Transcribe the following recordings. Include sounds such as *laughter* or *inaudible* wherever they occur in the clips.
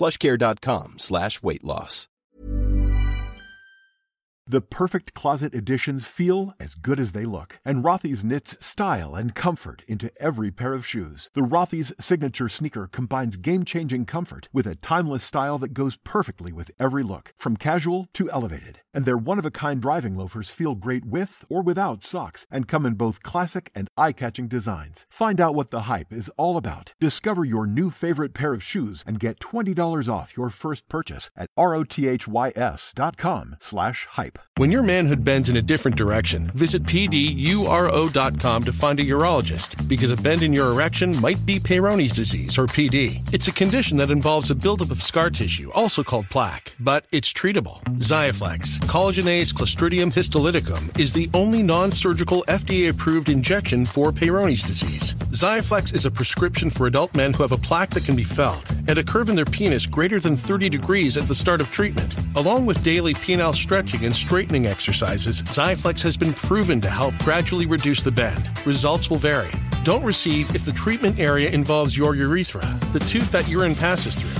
plushcare.com slash weight loss. The perfect closet additions feel as good as they look, and Rothy's knits style and comfort into every pair of shoes. The Rothy's signature sneaker combines game-changing comfort with a timeless style that goes perfectly with every look, from casual to elevated. And their one-of-a-kind driving loafers feel great with or without socks and come in both classic and eye-catching designs. Find out what the hype is all about. Discover your new favorite pair of shoes and get $20 off your first purchase at rothys.com slash hype. When your manhood bends in a different direction, visit pduro.com to find a urologist because a bend in your erection might be Peyronie's disease or PD. It's a condition that involves a buildup of scar tissue, also called plaque, but it's treatable. Xiaflex, collagenase Clostridium histolyticum, is the only non-surgical FDA-approved injection for Peyronie's disease. Xiaflex is a prescription for adult men who have a plaque that can be felt and a curve in their penis greater than 30 degrees at the start of treatment. Along with daily penile stretching and straightening exercises, Xiaflex has been proven to help gradually reduce the bend. Results will vary. Don't receive if the treatment area involves your urethra, the tooth that urine passes through,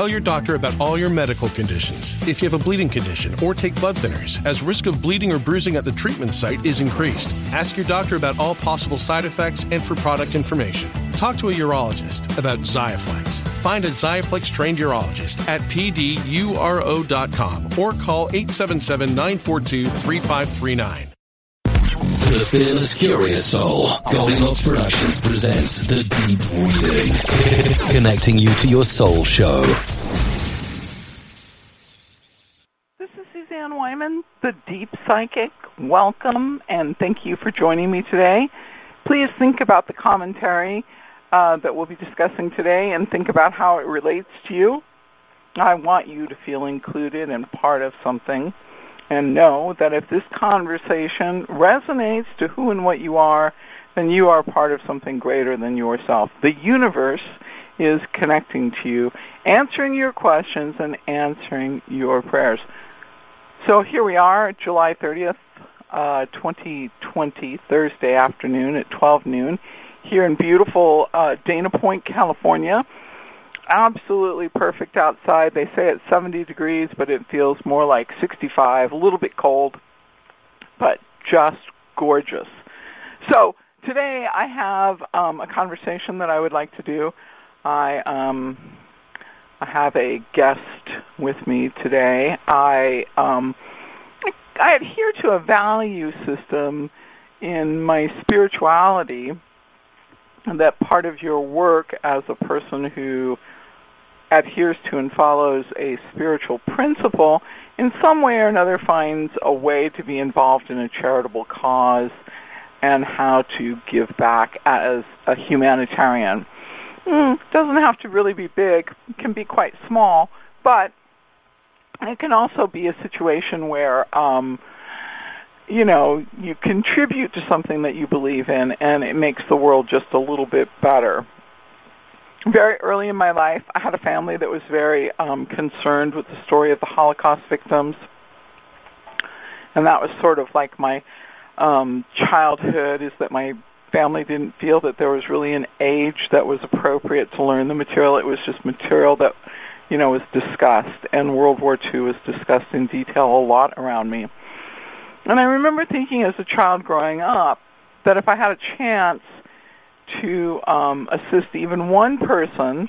Tell your doctor about all your medical conditions. If you have a bleeding condition or take blood thinners, as risk of bleeding or bruising at the treatment site is increased. Ask your doctor about all possible side effects and for product information. Talk to a urologist about Xiaflex. Find a Xiaflex trained urologist at pduro.com or call 877 942 3539. The Fearless Curious Soul. Goldilocks Productions presents The Deep Reading. *laughs* Connecting you to your soul show. This is Suzanne Wyman, the Deep Psychic. Welcome and thank you for joining me today. Please think about the commentary uh, that we'll be discussing today and think about how it relates to you. I want you to feel included and part of something and know that if this conversation resonates to who and what you are, then you are part of something greater than yourself. The universe is connecting to you, answering your questions and answering your prayers. So here we are, July 30th, uh, 2020, Thursday afternoon at 12 noon, here in beautiful uh, Dana Point, California absolutely perfect outside. They say it's 70 degrees, but it feels more like 65, a little bit cold, but just gorgeous. So today I have um, a conversation that I would like to do. I um, I have a guest with me today. I um, I adhere to a value system in my spirituality that part of your work as a person who adheres to and follows a spiritual principle in some way or another finds a way to be involved in a charitable cause and how to give back as a humanitarian. Mm, doesn't have to really be big, can be quite small, but it can also be a situation where um, you know you contribute to something that you believe in and it makes the world just a little bit better very early in my life i had a family that was very um, concerned with the story of the holocaust victims. And that was sort of like my um, childhood is that my family didn't feel that there was really an age that was appropriate to learn the material. It was just material that you know was discussed. And world war ii was discussed in detail a lot around me. And I remember thinking as a child growing up that if I had a chance to um, assist even one person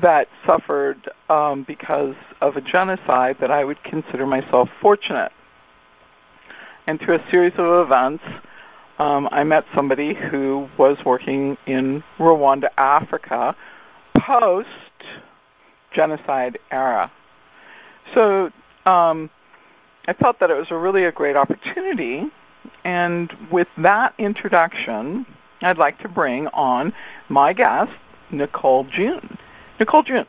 that suffered um, because of a genocide, that I would consider myself fortunate. And through a series of events, um, I met somebody who was working in Rwanda, Africa, post genocide era. So um, I felt that it was a really a great opportunity. And with that introduction, I'd like to bring on my guest, Nicole June. Nicole June.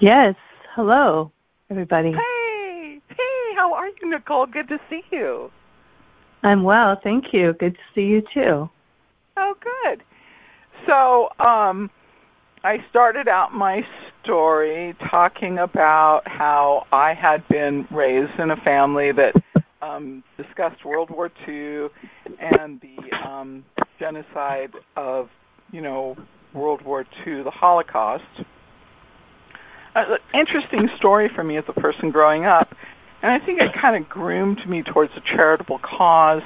Yes. Hello, everybody. Hey, hey, how are you, Nicole? Good to see you. I'm well, thank you. Good to see you too. Oh, good. So, um, I started out my story talking about how I had been raised in a family that um, discussed World War II and the um, genocide of, you know, World War II, the Holocaust. Uh, interesting story for me as a person growing up, and I think it kind of groomed me towards a charitable cause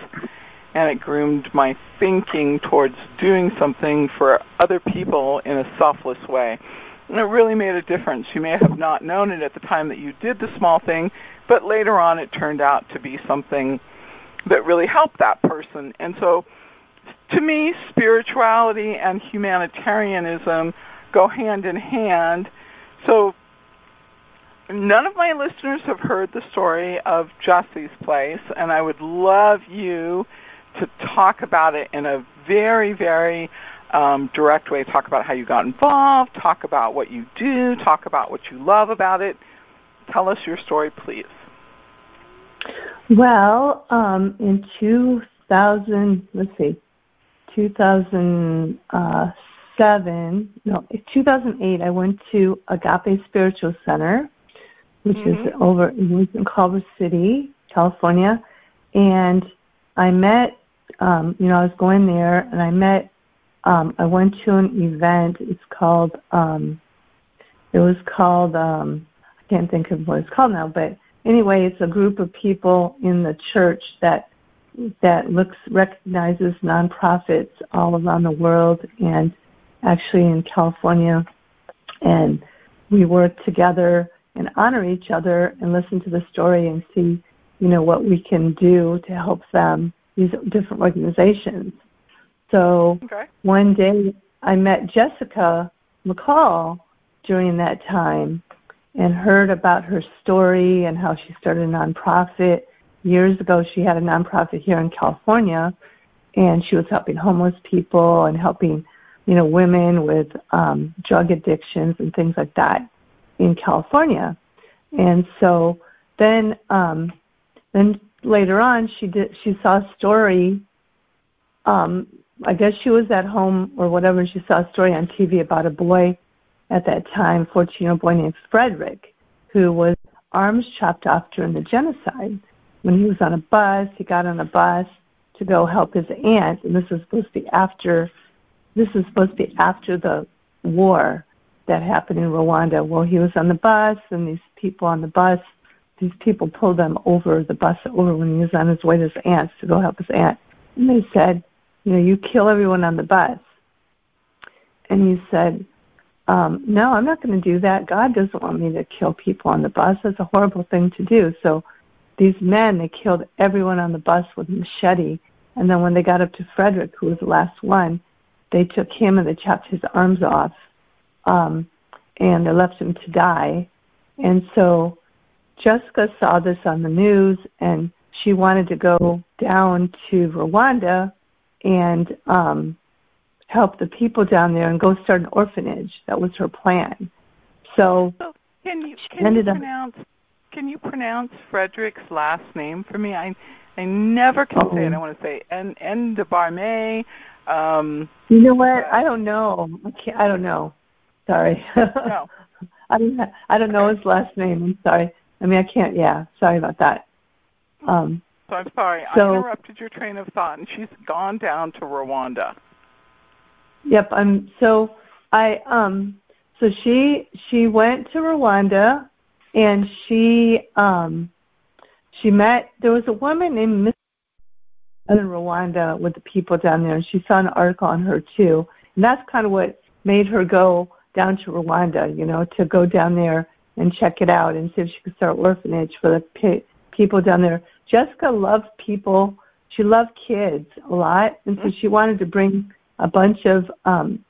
and it groomed my thinking towards doing something for other people in a selfless way. And it really made a difference. You may have not known it at the time that you did the small thing, but later on it turned out to be something that really helped that person. And so to me, spirituality and humanitarianism go hand in hand. So none of my listeners have heard the story of Jesse's Place, and I would love you to talk about it in a very, very um, direct way. Talk about how you got involved, talk about what you do, talk about what you love about it. Tell us your story, please. Well, um, in 2000, let's see, 2007, no, 2008, I went to Agape Spiritual Center, which mm-hmm. is over in Culver City, California, and I met um, you know, I was going there and I met, um, I went to an event. It's called, um, it was called, um, can't think of what it's called now, but anyway, it's a group of people in the church that that looks recognizes nonprofits all around the world and actually in California, and we work together and honor each other and listen to the story and see, you know, what we can do to help them these different organizations. So okay. one day I met Jessica McCall during that time and heard about her story and how she started a nonprofit. Years ago, she had a nonprofit here in California, and she was helping homeless people and helping, you know, women with um, drug addictions and things like that in California. And so then, um, then later on she did she saw a story um I guess she was at home or whatever and she saw a story on TV about a boy at that time, 14 year old boy named Frederick, who was arms chopped off during the genocide. When he was on a bus, he got on a bus to go help his aunt, and this was supposed to be after this is supposed to be after the war that happened in Rwanda. Well, he was on the bus, and these people on the bus these people pulled them over the bus over when he was on his way to his aunt's to go help his aunt. And they said, you know, you kill everyone on the bus. And he said, um, no, I'm not going to do that. God doesn't want me to kill people on the bus. That's a horrible thing to do. So these men, they killed everyone on the bus with a machete. And then when they got up to Frederick, who was the last one, they took him and they chopped his arms off. Um, and they left him to die. And so Jessica saw this on the news and she wanted to go down to Rwanda and um, help the people down there and go start an orphanage. That was her plan. So, so can you can you pronounce up, can you pronounce Frederick's last name for me? I I never can oh. say it. I want to say N N de Barme. Um, you know what? I don't know. I, can't, I don't know. Sorry. No. *laughs* I don't. I don't know his last name. I'm sorry. I mean, I can't. Yeah. Sorry about that. Um, so I'm sorry. So, I interrupted your train of thought, and she's gone down to Rwanda. Yep. I'm. So I. Um. So she she went to Rwanda, and she um. She met. There was a woman named Miss in Rwanda with the people down there, and she saw an article on her too. And that's kind of what made her go down to Rwanda, you know, to go down there and check it out and see if she could start orphanage for the pe- people down there. Jessica loved people. She loved kids a lot, and so she wanted to bring a bunch of um,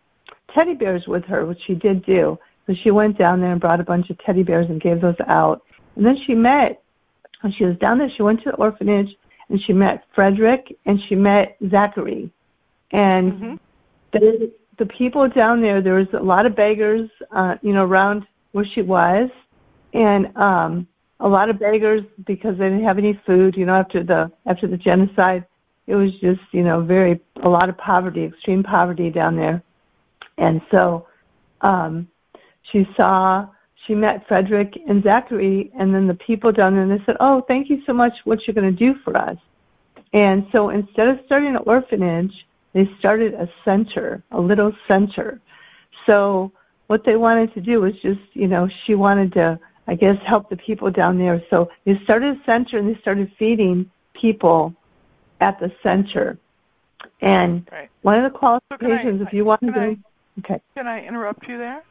teddy bears with her, which she did do. So she went down there and brought a bunch of teddy bears and gave those out. And then she met, when she was down there, she went to the orphanage and she met Frederick and she met Zachary. And mm-hmm. the, the people down there, there was a lot of beggars, uh, you know, around where she was, and um, a lot of beggars because they didn't have any food. You know, after the after the genocide, it was just you know very a lot of poverty, extreme poverty down there, and so um, she saw she met Frederick and Zachary, and then the people down there, and they said, "Oh, thank you so much. What you're going to do for us?" And so instead of starting an orphanage, they started a center, a little center. So what they wanted to do was just, you know, she wanted to, I guess, help the people down there. So they started a center and they started feeding people at the center. And right. one of the qualifications, so I, if you want to, I, okay. Can I interrupt you there?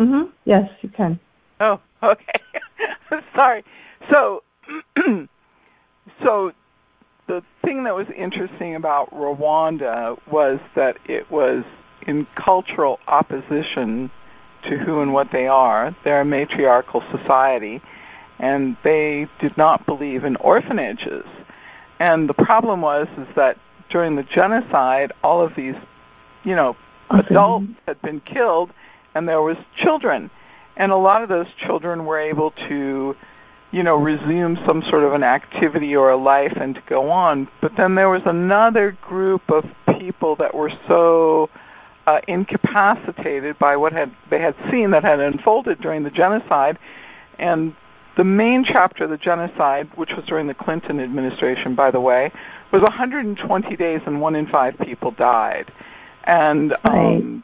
Mhm. Yes, you can. Oh, *laughs* okay. *laughs* Sorry. So, *clears throat* so the thing that was interesting about Rwanda was that it was in cultural opposition to who and what they are. They're a matriarchal society, and they did not believe in orphanages. And the problem was is that during the genocide, all of these, you know, okay. adults had been killed, and there was children, and a lot of those children were able to you know, resume some sort of an activity or a life and to go on. But then there was another group of people that were so uh, incapacitated by what had they had seen that had unfolded during the genocide, and the main chapter of the genocide, which was during the Clinton administration, by the way, was 120 days and one in five people died, and um,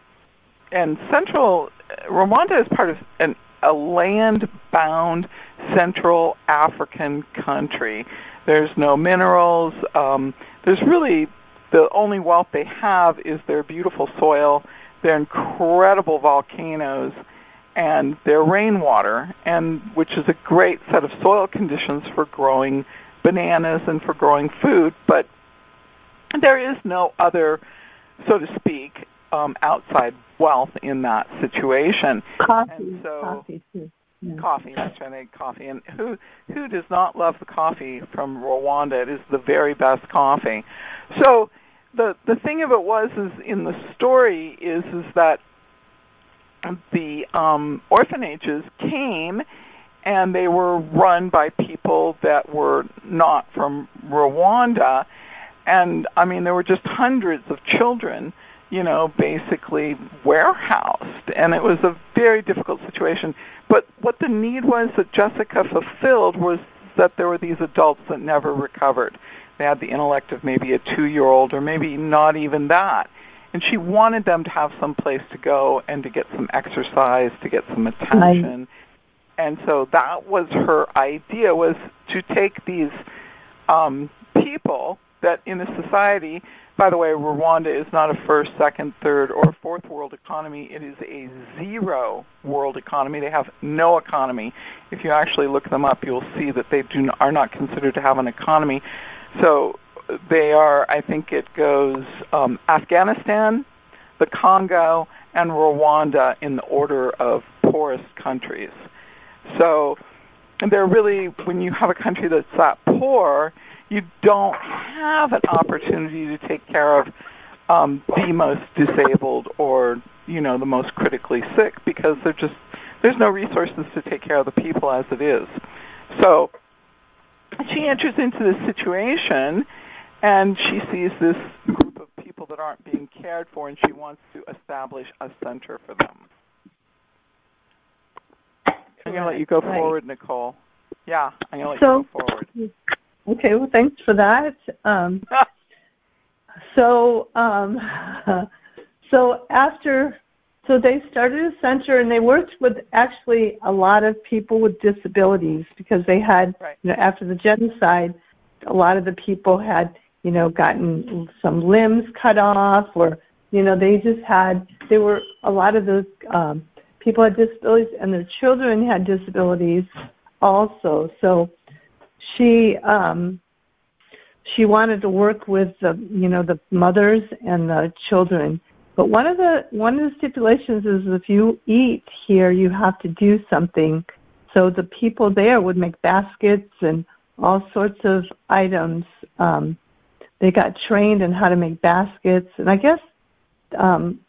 and central Rwanda is part of an a land-bound Central African country. There's no minerals. Um, there's really the only wealth they have is their beautiful soil, their incredible volcanoes, and their rainwater, and which is a great set of soil conditions for growing bananas and for growing food. But there is no other, so to speak, um, outside wealth in that situation. Coffee, and so, coffee too. Yeah. Coffee, that's right, coffee. And who who does not love the coffee from Rwanda? It is the very best coffee. So the the thing of it was is in the story is is that the um, orphanages came and they were run by people that were not from Rwanda and I mean there were just hundreds of children you know, basically warehoused. And it was a very difficult situation. But what the need was that Jessica fulfilled was that there were these adults that never recovered. They had the intellect of maybe a two year old or maybe not even that. And she wanted them to have some place to go and to get some exercise, to get some attention. And so that was her idea was to take these um, people that in a society by the way, Rwanda is not a first, second, third, or fourth world economy. It is a zero world economy. They have no economy. If you actually look them up, you'll see that they do are not considered to have an economy. So they are. I think it goes um, Afghanistan, the Congo, and Rwanda in the order of poorest countries. So they're really when you have a country that's that poor, you don't have an opportunity to take care of um, the most disabled or you know the most critically sick because they're just there's no resources to take care of the people as it is. So she enters into this situation and she sees this group of people that aren't being cared for and she wants to establish a center for them. I'm going to let you go forward, Nicole. Yeah, I'm going to let So- you go forward. Okay, well, thanks for that. Um, *laughs* so, um, *laughs* so after, so they started a center and they worked with actually a lot of people with disabilities because they had, Right. you know, after the genocide, a lot of the people had, you know, gotten some limbs cut off or, you know, they just had, they were, a lot of those um, people had disabilities and their children had disabilities also. So, she um she wanted to work with the you know the mothers and the children but one of the one of the stipulations is if you eat here you have to do something so the people there would make baskets and all sorts of items um they got trained in how to make baskets and i guess um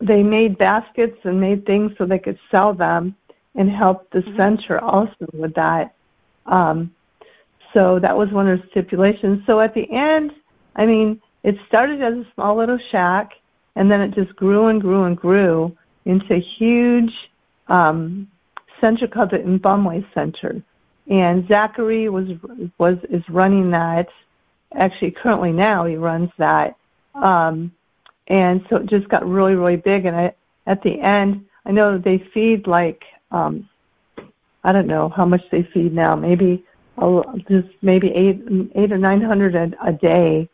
they made baskets and made things so they could sell them and help the center also with that um so that was one of the stipulations. So at the end, I mean, it started as a small little shack, and then it just grew and grew and grew into a huge um, center called the Mbamwe Center. And Zachary was was is running that. Actually, currently now he runs that. Um, and so it just got really, really big. And I, at the end, I know they feed like um, I don't know how much they feed now. Maybe just maybe eight eight or nine hundred a, a day,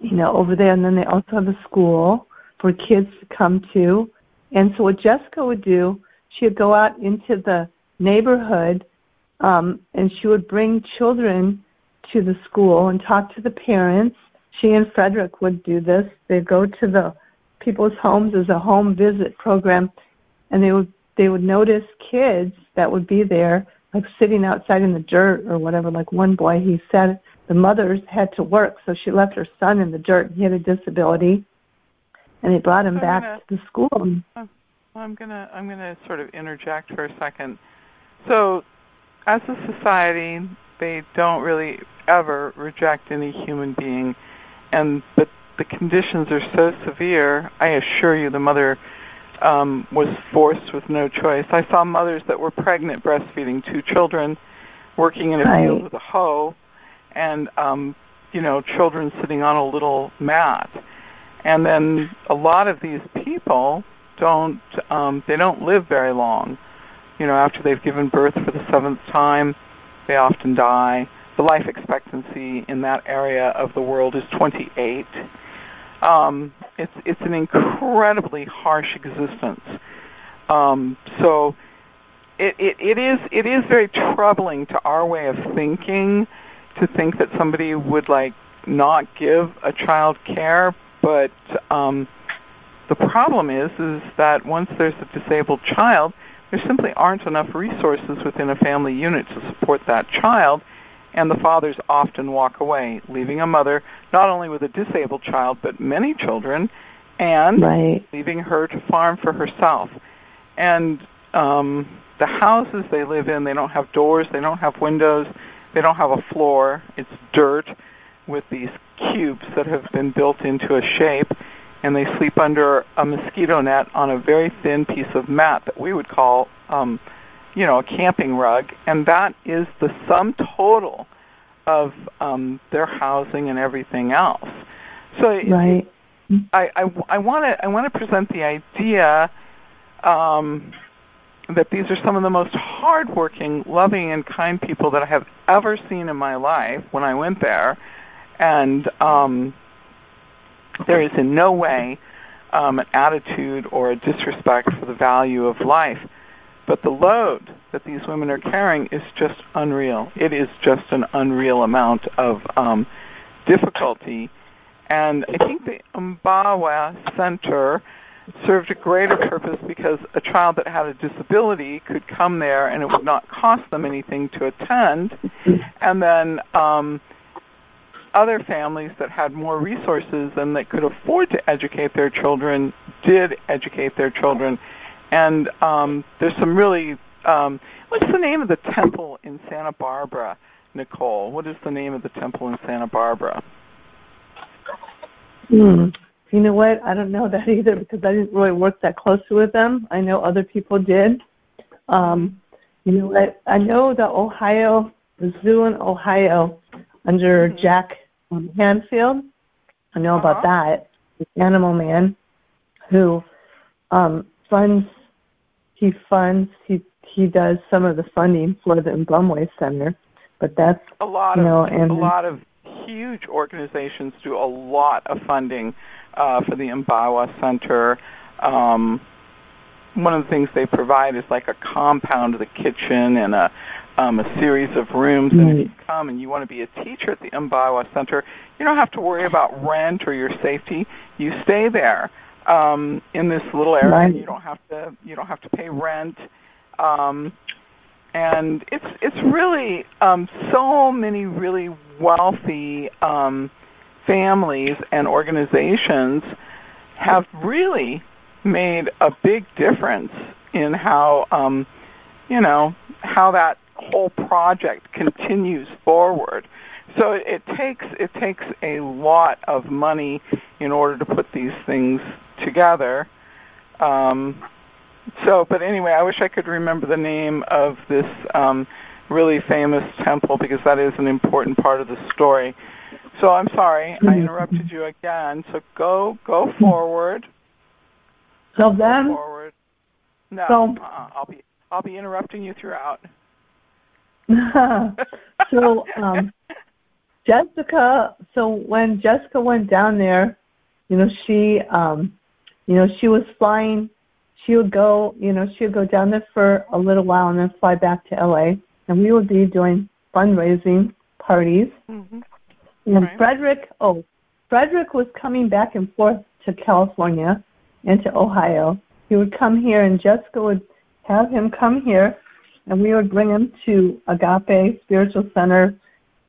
you know, over there. And then they also have a school for kids to come to. And so what Jessica would do, she would go out into the neighborhood, um, and she would bring children to the school and talk to the parents. She and Frederick would do this. They'd go to the people's homes as a home visit program, and they would they would notice kids that would be there like sitting outside in the dirt or whatever. Like one boy, he said the mothers had to work, so she left her son in the dirt. He had a disability, and they brought him I'm back gonna- to the school. Oh, well, I'm gonna I'm gonna sort of interject for a second. So, as a society, they don't really ever reject any human being, and but the conditions are so severe. I assure you, the mother um, was forced with no choice. I saw mothers that were pregnant, breastfeeding two children, working in a Right. field with a hoe, and um, you know, children sitting on a little mat. And then a lot of these people don't um, they don't live very long. You know, after they've given birth for the seventh time, they often die. The life expectancy in that area of the world is 28. Um, it's it's an incredibly harsh existence. Um, so it, it, it is it is very troubling to our way of thinking to think that somebody would like not give a child care, but um, the problem is is that once there's a disabled child, there simply aren't enough resources within a family unit to support that child, and the fathers often walk away, leaving a mother not only with a disabled child but many children, and Right. leaving her to farm for herself. And um, the houses they live in, they don't have doors, they don't have windows, they don't have a floor. It's dirt with these cubes that have been built into a shape, and they sleep under a mosquito net on a very thin piece of mat that we would call, um, you know, a camping rug. And that is the sum total of um, their housing and everything else. So Right. I, I, I want to I want to present the idea um, that these are some of the most hardworking, loving, and kind people that I have ever seen in my life when I went there, and um, there is in no way um, an attitude or a disrespect for the value of life. But the load that these women are carrying is just unreal. It is just an unreal amount of um, difficulty. And I think the Mbawa Center served a greater purpose because a child that had a disability could come there and it would not cost them anything to attend. And then um, other families that had more resources and that could afford to educate their children did educate their children. And um, there's some really, um, what's the name of the temple in Santa Barbara, Nicole? What is the name of the temple in Santa Barbara? Hmm. You know what? I don't know that *laughs* either because I didn't really work that closely with them. I know other people did. Um, you know what? I know the Ohio, the zoo in Ohio under mm-hmm. Jack um, Canfield. I know uh-huh. about that. The Animal Man, who um, funds, he funds, he he does some of the funding for the Mbumwe Center, but that's a lot you know, of and, a lot of huge organizations do a lot of funding uh, for the Mbawa Center. Um, one of the things they provide is like a compound of the kitchen and a um, a series of rooms. And if you come and you want to be a teacher at the Mbawa Center, you don't have to worry about rent or your safety. You stay there um, in this little area. Right. You don't have to you don't have to pay rent. Um, and it's it's really um, so many really wealthy um, families and organizations have really made a big difference in how um, you know how that whole project continues forward. So it, takes it takes a lot of money in order to put these things together. Um, so, but anyway, I wish I could remember the name of this um, really famous temple because that is an important part of the story. So I'm sorry, I mm-hmm. interrupted you again. So go go forward. So then, go forward. No, so, uh-uh. I'll be I'll be interrupting you throughout. *laughs* so um, Jessica, so when Jessica went down there, you know she, um, you know she was flying. She would go, you know, she would go down there for a little while and then fly back to LA, and we would be doing fundraising parties. Mm-hmm. And right. Frederick, oh, Frederick was coming back and forth to California and to Ohio. He would come here, and Jessica would have him come here, and we would bring him to Agape Spiritual Center,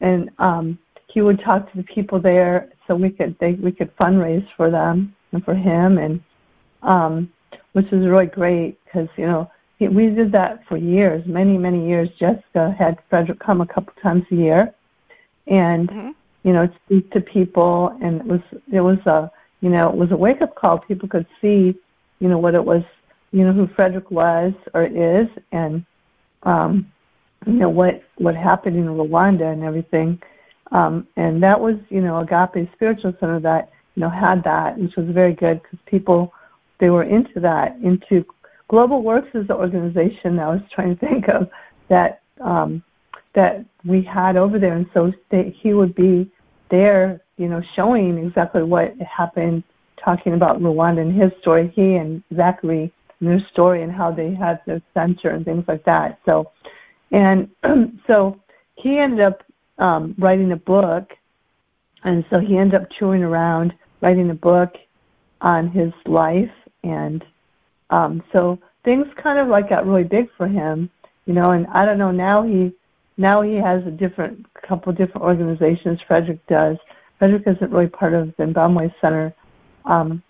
and um, he would talk to the people there, so we could they we could fundraise for them and for him, and um, which was really great because you know he, we did that for years, many many years. Jessica had Frederick come a couple times a year, and. Mm-hmm you know, speak to people, and it was it was a you know it was a wake up call. People could see, you know, what it was, you know, who Frederick was or is, and um, you know what what happened in Rwanda and everything. Um, and that was, you know, Agape Spiritual Center that you know had that, which was very good because people they were into that, into Global Works is the organization I was trying to think of that um, that we had over there, and so they, he would be there, you know, showing exactly what happened, talking about Rwanda and his story, he and Zachary their story and how they had their center and things like that. So, and *clears throat* so he ended up um, writing a book, and so he ended up touring around writing a book on his life, and um, so things kind of like got really big for him, you know. And I don't know now he now he has a different couple different organizations. Frederick does. Frederick isn't really part of the Mbumwe Center um,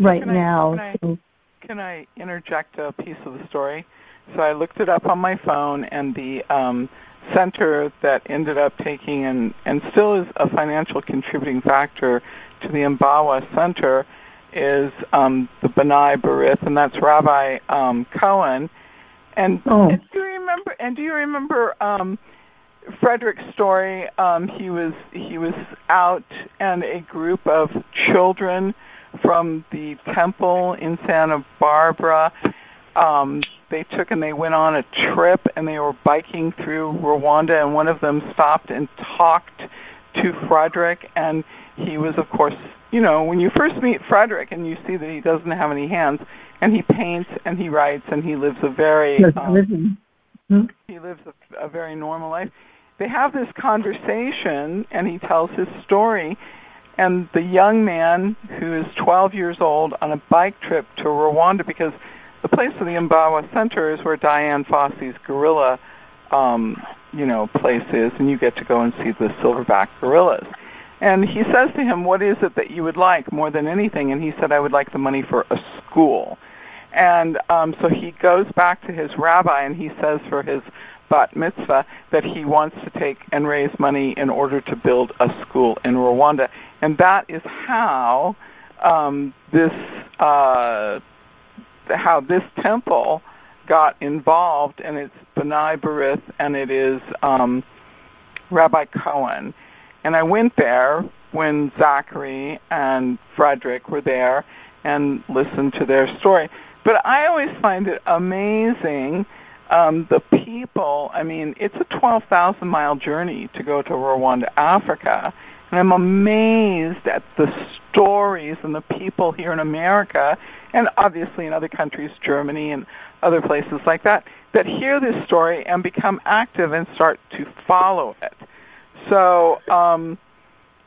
right can now. I, can I interject a piece of the story? So I looked it up on my phone, and the um, center that ended up taking and, and still is a financial contributing factor to the Mbawa Center is um, the B'nai B'rith, and that's Rabbi um, Cohen. And, oh. and do you remember? And do you remember um, Frederick's story? Um, he was he was out, and a group of children from the temple in Santa Barbara. Um, they took and they went on a trip, and they were biking through Rwanda, and one of them stopped and talked to Frederick, and he was, of course, you know, when you first meet Frederick and you see that he doesn't have any hands, and he paints and he writes and he lives a very um, hmm? he lives a, a very normal life. They have this conversation and he tells his story, and the young man who is 12 years old on a bike trip to Rwanda because the place of the Imbawa Center is where Dian Fossey's gorilla, um, you know, place is, and you get to go and see the silverback gorillas. And he says to him, "What is it that you would like more than anything?" And he said, "I would like the money for a school." And um, so he goes back to his rabbi and he says for his bat mitzvah that he wants to take and raise money in order to build a school in Rwanda. And that is how um, this uh, how this temple got involved, and it's B'nai B'rith, and it is um, Rabbi Cohen. And I went there when Zachary and Frederick were there and listened to their story. But I always find it amazing um, the people. I mean, it's a 12,000 mile journey to go to Rwanda, Africa. And I'm amazed at the stories and the people here in America, and obviously in other countries, Germany and other places like that, that hear this story and become active and start to follow it. So um,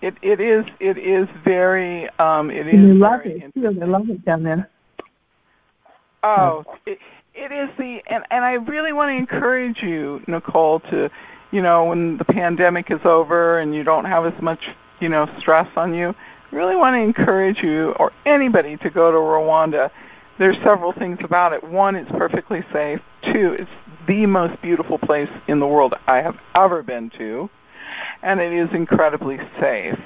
it it is it is very um, it is. They love it. They love it down there. Oh, it, it is the and and I really want to encourage you, Nicole, to you know when the pandemic is over and you don't have as much you know stress on you. Really want to encourage you or anybody to go to Rwanda. There's several things about it. One, it's perfectly safe. Two, it's the most beautiful place in the world I have ever been to, and it is incredibly safe.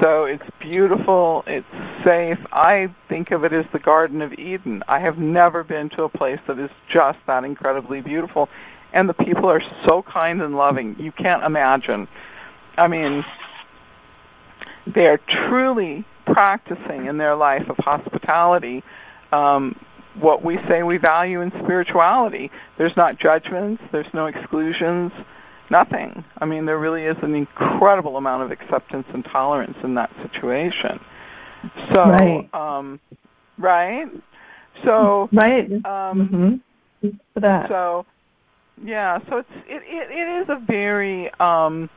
So it's beautiful, it's safe. I think of it as the Garden of Eden. I have never been to a place that is just that incredibly beautiful. And the people are so kind and loving. You can't imagine. I mean, they are truly practicing in their life of hospitality um, what we say we value in spirituality. There's not judgments, there's no exclusions nothing. I mean, there really is an incredible amount of acceptance and tolerance in that situation. So, right. Um, right? So, right. Um, mm-hmm. For that. So, yeah. So it's it it, it is a very. Um,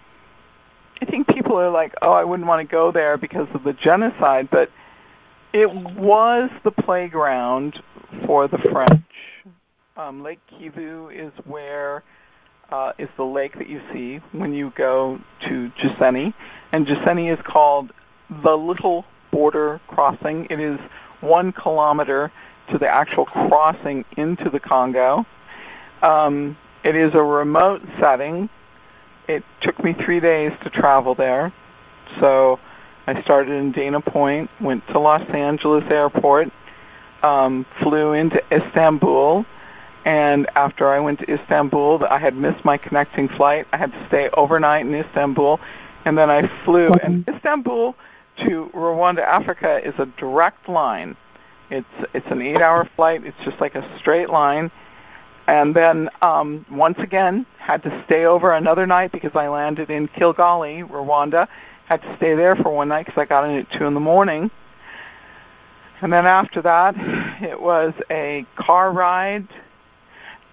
I think people are like, oh, I wouldn't want to go there because of the genocide, but it was the playground for the French. Um, Lake Kivu is where uh, is the lake that you see when you go to Gisenyi, and Gisenyi is called the Little Border Crossing. It is one kilometer to the actual crossing into the Congo. Um, it is a remote setting. It took me three days to travel there. So I started in Dana Point, went to Los Angeles Airport, um, flew into Istanbul, and after I went to Istanbul, I had missed my connecting flight. I had to stay overnight in Istanbul, and then I flew. And Istanbul to Rwanda, Africa, is a direct line. It's it's an eight-hour flight. It's just like a straight line. And then um, once again, had to stay over another night because I landed in Kigali, Rwanda. Had to stay there for one night because I got in at two in the morning. And then after that, it was a car ride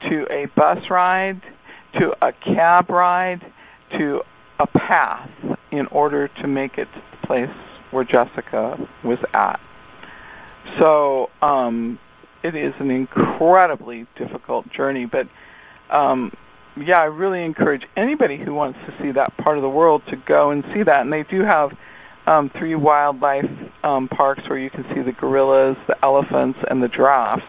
to a bus ride, to a cab ride, to a path in order to make it to the place where Jessica was at. So um, it is an incredibly difficult journey, but um, yeah, I really encourage anybody who wants to see that part of the world to go and see that. And they do have um, three wildlife um, parks where you can see the gorillas, the elephants, and the giraffes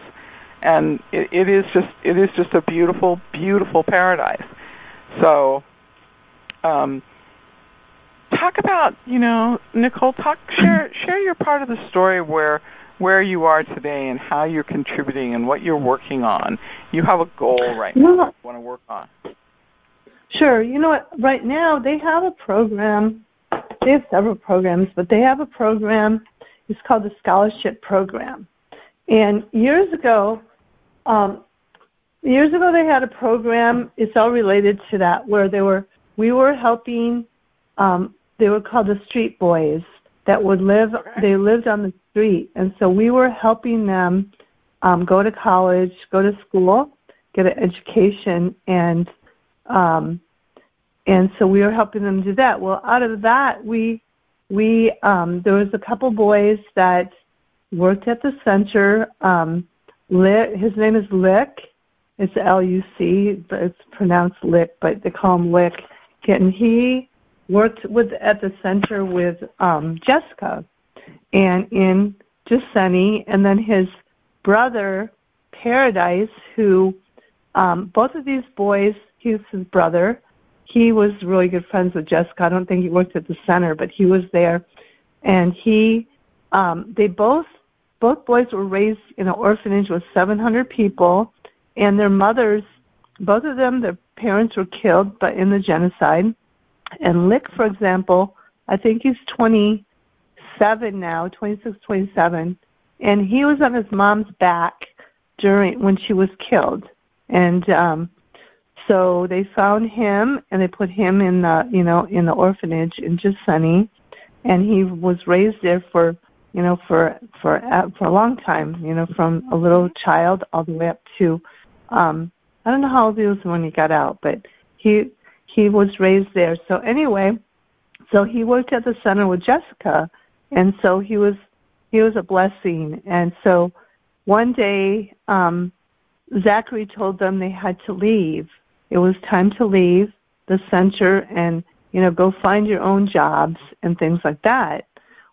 and it, it is just it is just a beautiful, beautiful paradise. So, um, talk about you know Nicole, talk share *clears throat* share your part of the story where where you are today and how you're contributing and what you're working on. You have a goal right now well, you want to work on. Sure. You know what? Right now they have a program. They have several programs, but they have a program. It's called the Scholarship Program. And years ago, um, years ago, they had a program. It's all related to that, where they were we were helping. Um, they were called the Street Boys that would live. Okay. They lived on the street, and so we were helping them um, go to college, go to school, get an education, and um, and so we were helping them do that. Well, out of that, we we um, there was a couple boys that worked at the center. Um, Lick, his name is Lick. It's L U C, but it's pronounced Lick, but they call him Lick. And he worked with at the center with um, Jessica, and in Sunny, and then his brother Paradise, who um, both of these boys, he was his brother. He was really good friends with Jessica. I don't think he worked at the center, but he was there, and he, um, they both, both boys were raised in an orphanage with 700 people, and their mothers, both of them, their parents were killed, but in the genocide. And Lick, for example, I think he's 27 now, 26, 27, and he was on his mom's back during when she was killed. And um so they found him and they put him in the you know in the orphanage in Gisenyi, and he was raised there for you know for for for a long time. You know from a little child all the way up to um I don't know how old he was when he got out, but he he was raised there. So anyway, so he worked at the center with Jessica, and so he was he was a blessing. And so one day, um, Zachary told them they had to leave. It was time to leave the center and you know go find your own jobs and things like that.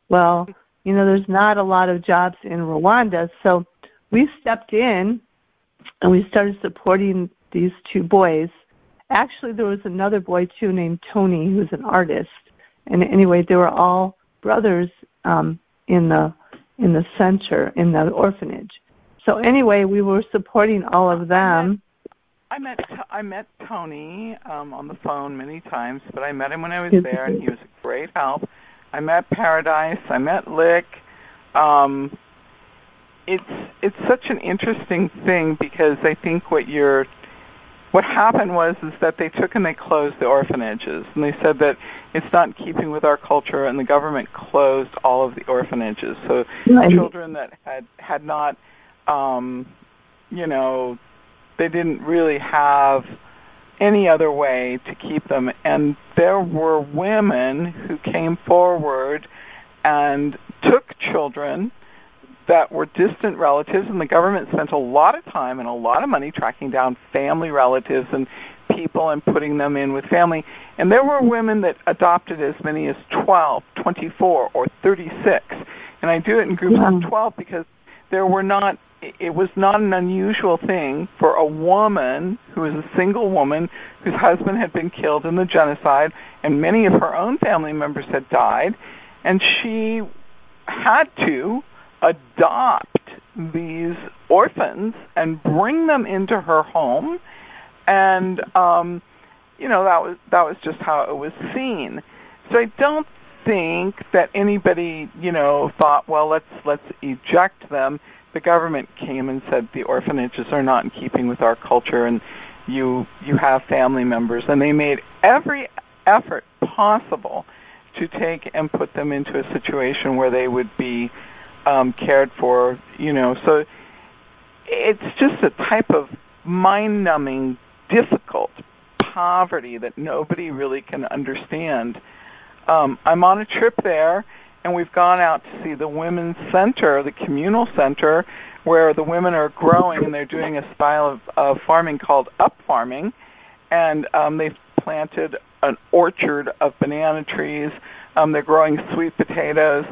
Well, you know there's not a lot of jobs in Rwanda, so we stepped in and we started supporting these two boys actually there was another boy too named Tony who's an artist. And anyway, they were all brothers um, in the in the center in the orphanage. So anyway, we were supporting all of them. I met I met Tony um, on the phone many times, but I met him when I was there, and he was a great help. I met Paradise. I met Lick. Um, it's it's such an interesting thing because I think what you're what happened was is that they took and they closed the orphanages and they said that it's not in keeping with our culture and the government closed all of the orphanages so right. children that had had not um you know they didn't really have any other way to keep them and there were women who came forward and took children that were distant relatives, and the government spent a lot of time and a lot of money tracking down family relatives and people and putting them in with family. And there were women that adopted as many as 12, 24, or 36. And I do it in groups of 12 because there were not it was not an unusual thing for a woman who was a single woman whose husband had been killed in the genocide and many of her own family members had died and she had to adopt these orphans and bring them into her home. And um you know that was that was just how it was seen. So i don't think that anybody you know thought well let's let's eject them the government came and said the orphanages are not in keeping with our culture and you you have family members and they made every effort possible to take and put them into a situation where they would be um, cared for, you know. So it's just a type of mind-numbing, difficult poverty that nobody really can understand. Um, I'm on a trip there, and we've gone out to see the women's center, the communal center, where the women are growing and they're doing a style of, of farming called up farming, and um, they've planted an orchard of banana trees. Um, they're growing sweet potatoes,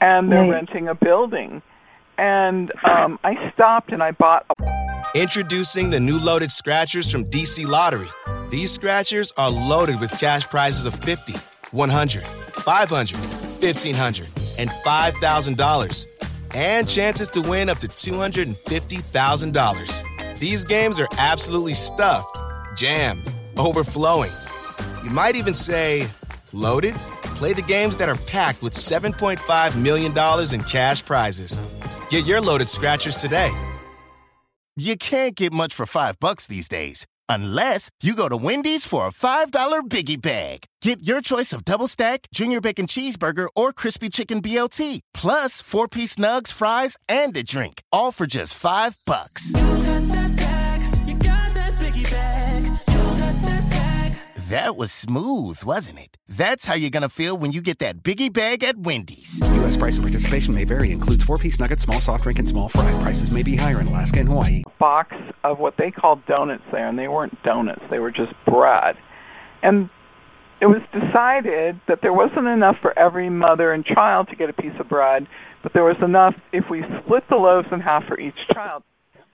and they're right. renting a building. And um, I stopped and I bought a. Introducing the new loaded scratchers from DC Lottery. These scratchers are loaded with cash prizes of 50, 100, 500, 1500, and $5,000. And chances to win up to $250,000. These games are absolutely stuffed, jammed, overflowing. You might even say loaded. Play the games that are packed with $7.5 million in cash prizes. Get your loaded scratchers today. You can't get much for five bucks these days. Unless you go to Wendy's for a $5 biggie bag. Get your choice of double stack, junior bacon cheeseburger, or crispy chicken BLT, plus four piece nugs, fries, and a drink, all for just five bucks. That was smooth, wasn't it? That's how you're going to feel when you get that biggie bag at Wendy's. U.S. price and participation may vary. Includes four-piece nuggets, small soft drink, and small fry. Prices may be higher in Alaska and Hawaii. Box of what they called donuts there, and they weren't donuts; they were just bread. And it was decided that there wasn't enough for every mother and child to get a piece of bread, but there was enough if we split the loaves in half for each child.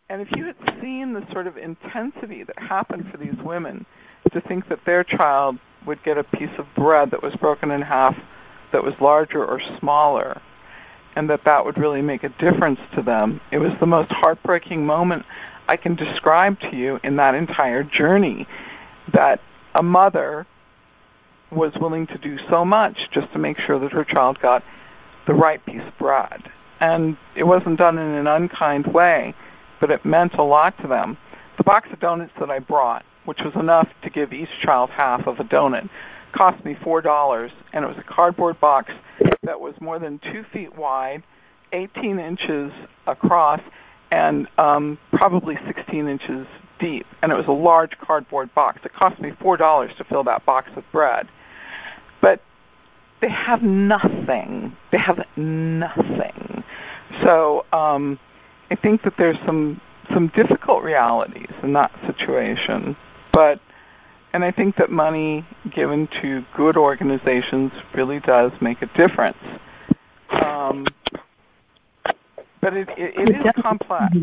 And if you had seen the sort of intensity that happened for these women to think that their child would get a piece of bread that was broken in half that was larger or smaller, and that that would really make a difference to them, it was the most heartbreaking moment I can describe to you in that entire journey that a mother was willing to do so much just to make sure that her child got the right piece of bread. And it wasn't done in an unkind way, but it meant a lot to them. The box of donuts that I brought, which was enough to give each child half of a donut, cost me four dollars, and it was a cardboard box that was more than two feet wide, 18 inches across, and um, probably 16 inches deep. And it was a large cardboard box. It cost me four dollars to fill that box with bread. But they have nothing. They have nothing. So um, I think that there's some some difficult realities in that situation. But and I think that money given to good organizations really does make a difference. Um, but it, it, it is complex.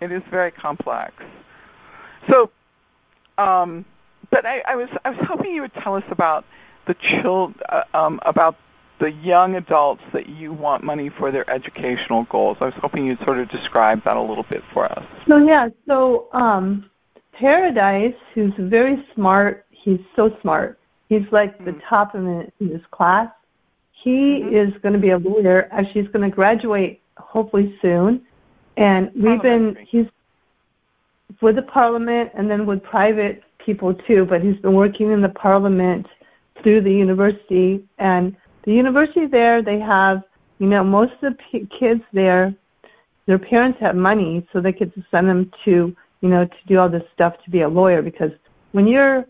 It is very complex. So, um, but I, I was I was hoping you would tell us about the child uh, um, about the young adults that you want money for their educational goals. I was hoping you'd sort of describe that a little bit for us. So yeah, so um, Paradise, who's very smart, he's so smart. He's like mm-hmm. the top in, in his class. He mm-hmm. is going to be a lawyer. Actually, he's going to graduate hopefully soon. And we've been he's with the parliament and then with private people too. But he's been working in the parliament through the university and the university there they have you know most of the p- kids there their parents have money so they could send them to you know to do all this stuff to be a lawyer because when you're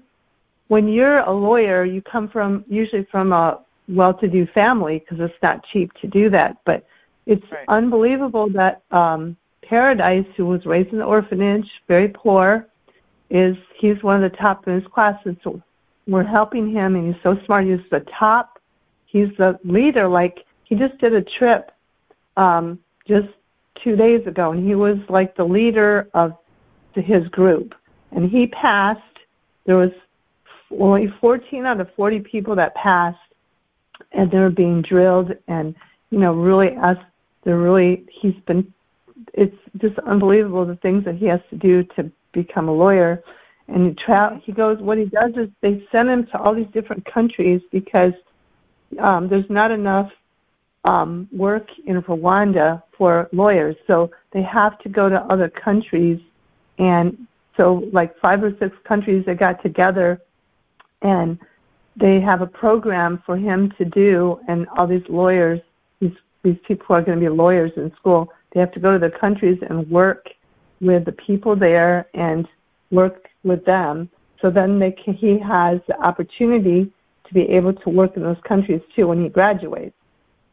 when you're a lawyer you come from usually from a well-to-do family because it's not cheap to do that. But it's right. unbelievable that um paradise who was raised in an orphanage very poor is he's one of the top in his class and so we're helping him and he's so smart. He's the top. He's the leader. Like he just did a trip um just two days ago and he was like the leader of his group and he passed there was only 14 out of 40 people that passed and they were being drilled and you know really us they're really he's been it's just unbelievable the things that he has to do to become a lawyer and he tra- he goes what he does is they send him to all these different countries because um, there's not enough um, work in Rwanda for lawyers, so they have to go to other countries. And so, like five or six countries, they got together, and they have a program for him to do. And all these lawyers, these these people who are going to be lawyers in school, they have to go to the countries and work with the people there and work with them. So then they can, he has the opportunity to be able to work in those countries too when he graduates.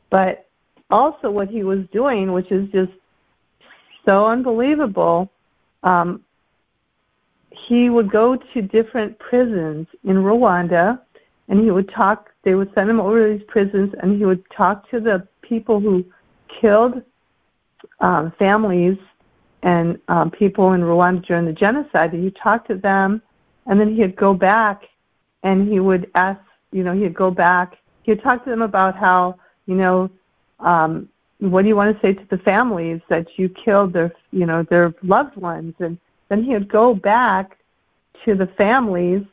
But also what he was doing, which is just so unbelievable, um, he would go to different prisons in Rwanda and he would talk, they would send him over to these prisons and he would talk to the people who killed um, families and um, people in Rwanda during the genocide. And he'd talk to them and then he'd go back and he would ask you know, he'd go back. He'd talk to them about how, you know, um, what do you want to say to the families that you killed their, you know, their loved ones? And then he would go back to the families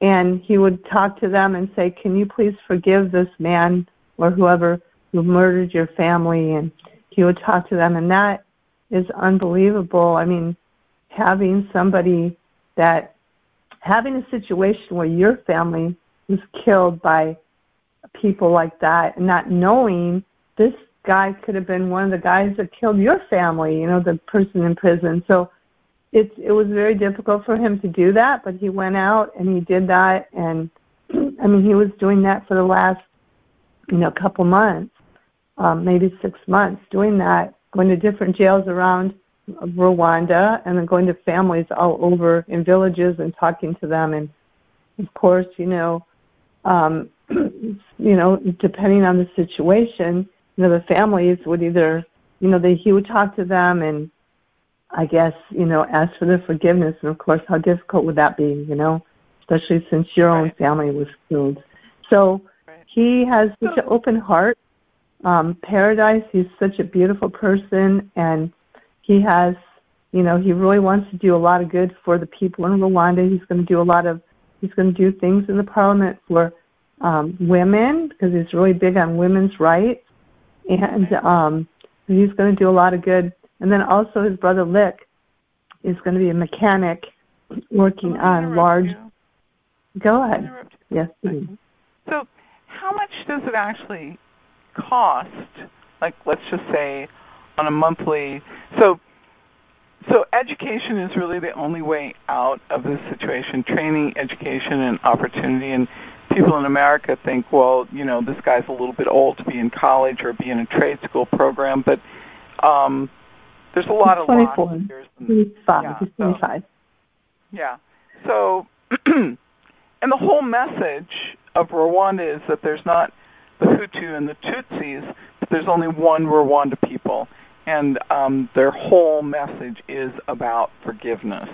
and he would talk to them and say, can you please forgive this man or whoever who murdered your family? And he would talk to them. And that is unbelievable. I mean, having somebody that, having a situation where your family was killed by people like that and not knowing this guy could have been one of the guys that killed your family, you know, the person in prison. So it it was very difficult for him to do that, but he went out and he did that, and *clears throat* I mean he was doing that for the last you know couple months, um, maybe six months, doing that, going to different jails around Rwanda, and then going to families all over in villages and talking to them, and of course you know. Um, *clears throat* you know, depending on the situation, you know, the families would either, you know, they, he would talk to them and I guess, you know, ask for their forgiveness. And of course, how difficult would that be, you know, especially since your right. own family was killed. So right. he has such an open heart. Um, Paradise, he's such a beautiful person and he has, you know, he really wants to do a lot of good for the people in Rwanda. He's going to do a lot of, he's going to do things in the parliament for um, women because he's really big on women's rights. And um, he's going to do a lot of good and then also his brother Lick is going to be a mechanic working on large. You. Go ahead. Yes. Please. So, how much does it actually cost? Like, let's just say on a monthly. So, so education is really the only way out of this situation. Training, education, and opportunity. And people in America think, well, you know, this guy's a little bit old to be in college or be in a trade school program, but um, there's a lot of 24. lost years. And, 25. Yeah, He's 25. So, yeah. *clears throat* So, and the whole message of Rwanda is that there's not the Hutu and the Tutsis, but there's only one Rwanda people. And um, their whole message is about forgiveness.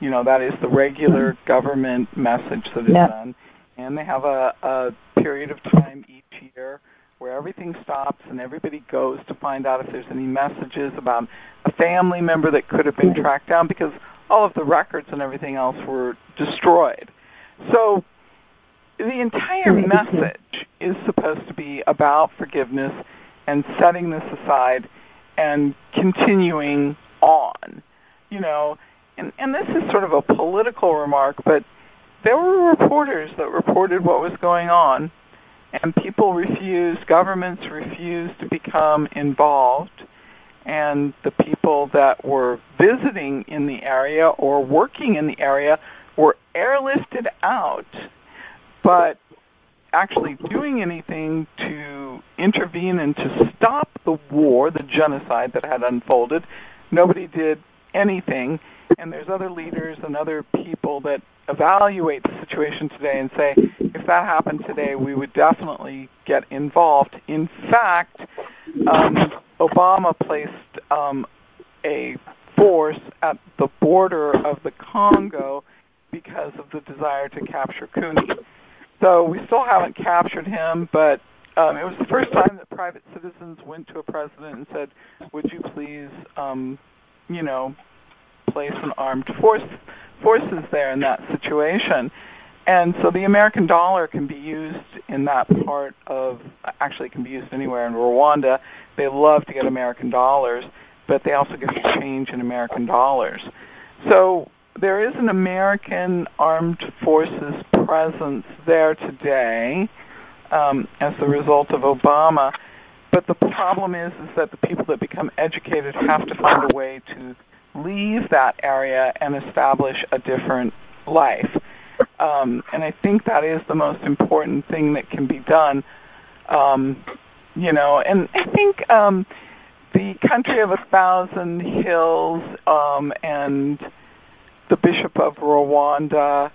You know, that is the regular government message that is yep. done. And they have a, a period of time each year where everything stops and everybody goes to find out if there's any messages about a family member that could have been mm-hmm. tracked down because all of the records and everything else were destroyed. So the entire mm-hmm. message is supposed to be about forgiveness and setting this aside and continuing on. You know, and, and this is sort of a political remark, but there were reporters that reported what was going on and people refused, governments refused to become involved, and the people that were visiting in the area or working in the area were airlifted out, but actually doing anything to intervene and to stop the war, the genocide that had unfolded, nobody did anything. And there's other leaders and other people that evaluate the situation today and say, if that happened today, we would definitely get involved. In fact, um, Obama placed um, a force at the border of the Congo because of the desire to capture Kony. So we still haven't captured him, but um, it was the first time that private citizens went to a president and said, "Would you please, um, you know, place an armed force forces there in that situation?" And so the American dollar can be used in that part of, actually can be used anywhere in Rwanda. They love to get American dollars, but they also get to change in American dollars. So there is an American armed forces presence there today um, as a result of Obama. But the problem is, is that the people that become educated have to find a way to leave that area and establish a different life. Um, and I think that is the most important thing that can be done. Um, you know, and I think um, the country of a thousand hills um, and the Bishop of Rwanda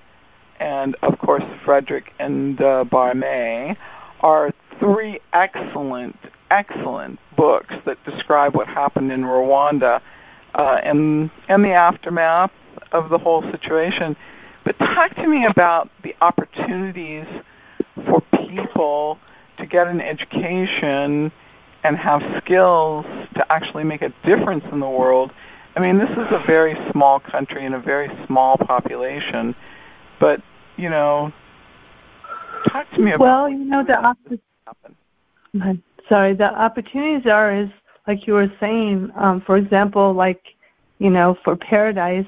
and of course Frederick and uh, Barme are three excellent, excellent books that describe what happened in Rwanda uh, and and the aftermath of the whole situation. But talk to me about the opportunities for people to get an education and have skills to actually make a difference in the world. I mean, this is a very small country and a very small population, but you know, talk to me about. Well, you know, the opp- sorry, the opportunities are is like you were saying. Um, for example, like you know, for Paradise,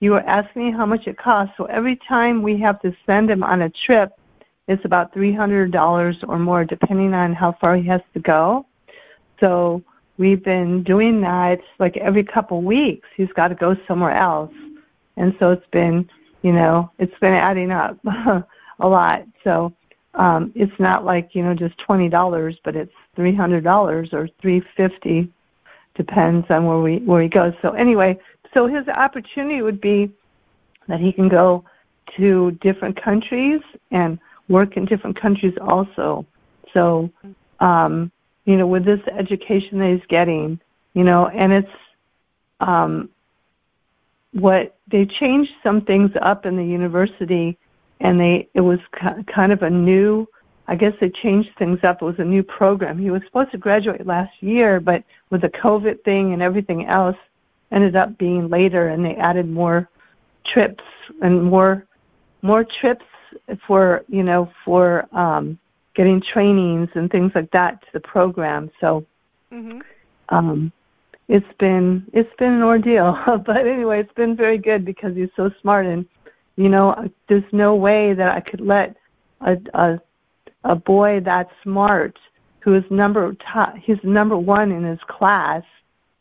you were asking me how much it costs. So every time we have to send him on a trip, it's about $300 or more, depending on how far he has to go. So we've been doing that like every couple weeks. He's got to go somewhere else, and so it's been, you know, it's been adding up *laughs* a lot. So um, it's not like you know just twenty dollars, but it's three hundred dollars or three fifty, depends on where we where he goes. So anyway, so his opportunity would be that he can go to different countries and work in different countries also. So, um, you know, with this education that he's getting, you know, and it's um, what they changed some things up in the university, and they it was kind of a new. I guess they changed things up. It was a new program. He was supposed to graduate last year, but with the COVID thing and everything else, ended up being later, and they added more trips and more more trips for you know for um, getting trainings and things like that to the program. So mm-hmm. um, it's been it's been an ordeal, *laughs* but anyway, it's been very good because he's so smart and you know there's no way that I could let a a, a boy that smart who is number top, he's number one in his class.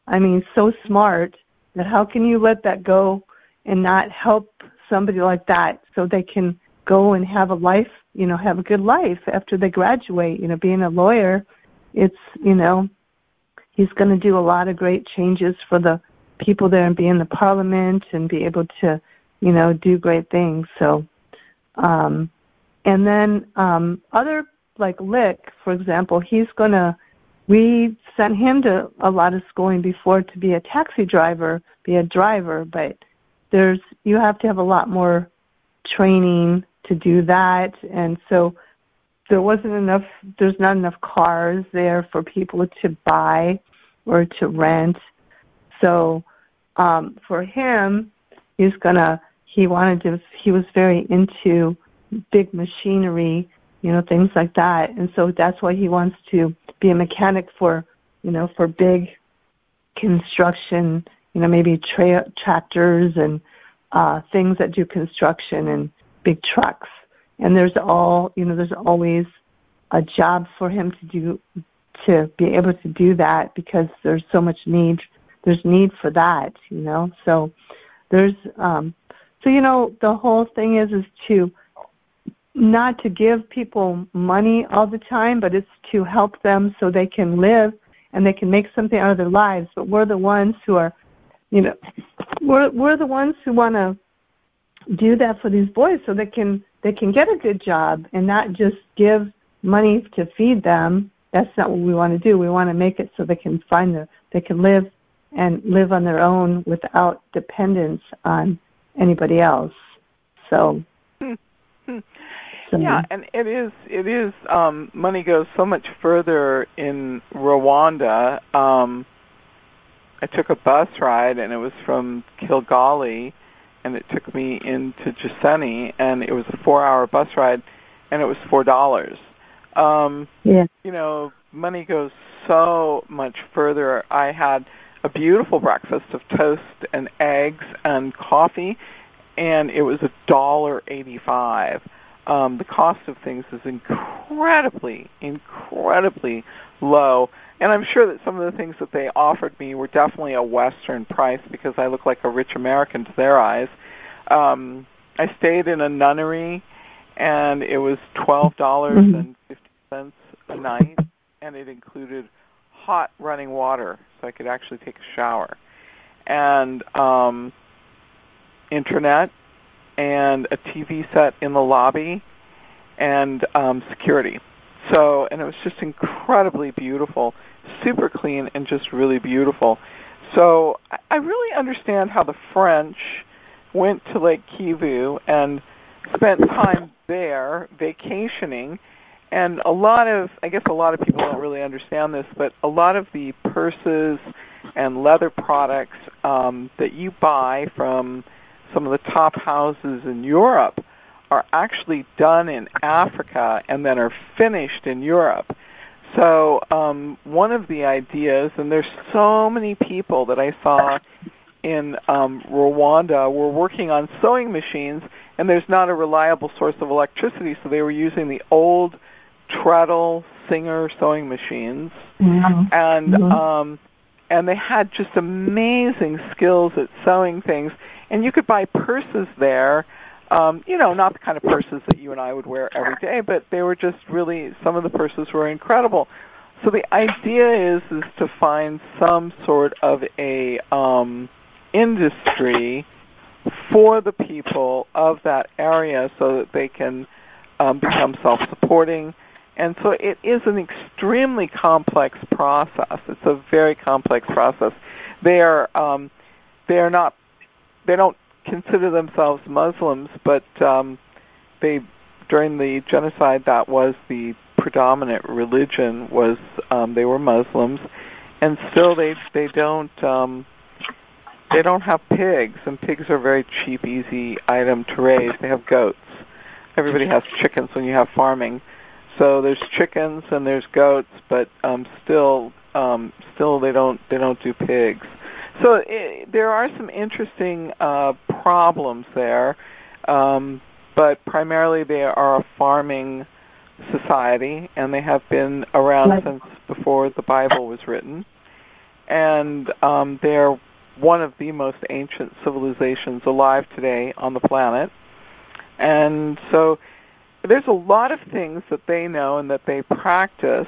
I mean, so smart that how can you let that go and not help somebody like that so they can go and have a life, you know, have a good life after they graduate. You know, being a lawyer, it's, you know, he's going to do a lot of great changes for the people there and be in the parliament and be able to, you know, do great things. So, um, and then um, other like Lick, for example, he's to. We sent him to a lot of schooling before to be a taxi driver, be a driver, but there's you have to have a lot more training to do that and so there wasn't enough there's not enough cars there for people to buy or to rent so um for him he's gonna he wanted to he was very into big machinery you know things like that and so that's why he wants to be a mechanic for you know for big construction you know, maybe tra- tractors and uh, things that do construction and big trucks. And there's all, you know, there's always a job for him to do to be able to do that because there's so much need. There's need for that, you know. So there's, um, so you know, the whole thing is is to not to give people money all the time, but it's to help them so they can live and they can make something out of their lives. But we're the ones who are you know, we're we're the ones who want to do that for these boys so they can they can get a good job and not just give money to feed them. That's not what we want to do. We want to make it so they can find the they can live and live on their own without dependence on anybody else. So. *laughs* So, yeah, and it is it is um money goes so much further in Rwanda. Um I took a bus ride, and it was from Kigali, and it took me into Gisenyi, and it was a four-hour bus ride, and it was four dollars. Um, yeah. You know, money goes so much further. I had a beautiful breakfast of toast and eggs and coffee, and it was a dollar eighty-five. Um, the cost of things is incredibly, incredibly low and I'm sure that some of the things that they offered me were definitely a Western price because I look like a rich American to their eyes. Um, I stayed in a nunnery, and it was twelve dollars and fifty cents a night, and it included hot running water, so I could actually take a shower, and um, internet, and a TV set in the lobby, and um, security. So, and it was just incredibly beautiful super clean and just really beautiful. So I really understand how the French went to Lake Kivu and spent time there vacationing. And a lot of, I guess a lot of people don't really understand this, but a lot of the purses and leather products um, that you buy from some of the top houses in Europe are actually done in Africa and then are finished in Europe. So um, one of the ideas, and there's so many people that I saw in um, Rwanda were working on sewing machines, and there's not a reliable source of electricity, so they were using the old treadle Singer sewing machines, mm-hmm. and mm-hmm. Um, and they had just amazing skills at sewing things. And you could buy purses there. Um, you know, not the kind of purses that you and I would wear every day, but they were just really some of the purses were incredible. So the idea is is to find some sort of a um, industry for the people of that area so that they can um, become self-supporting. And so it is an extremely complex process. It's a very complex process. They are um, they are not they don't consider themselves Muslims, but um, they during the genocide that was the predominant religion was um, they were Muslims, and still they they don't um, they don't have pigs, and pigs are a very cheap, easy item to raise. They have goats. Everybody has chickens when you have farming, so there's chickens and there's goats, but um, still um, still they don't they don't do pigs. So it, there are some interesting uh, problems there, um, but primarily they are a farming society, and they have been around since before the Bible was written. And um, they're one of the most ancient civilizations alive today on the planet. And so there's a lot of things that they know and that they practice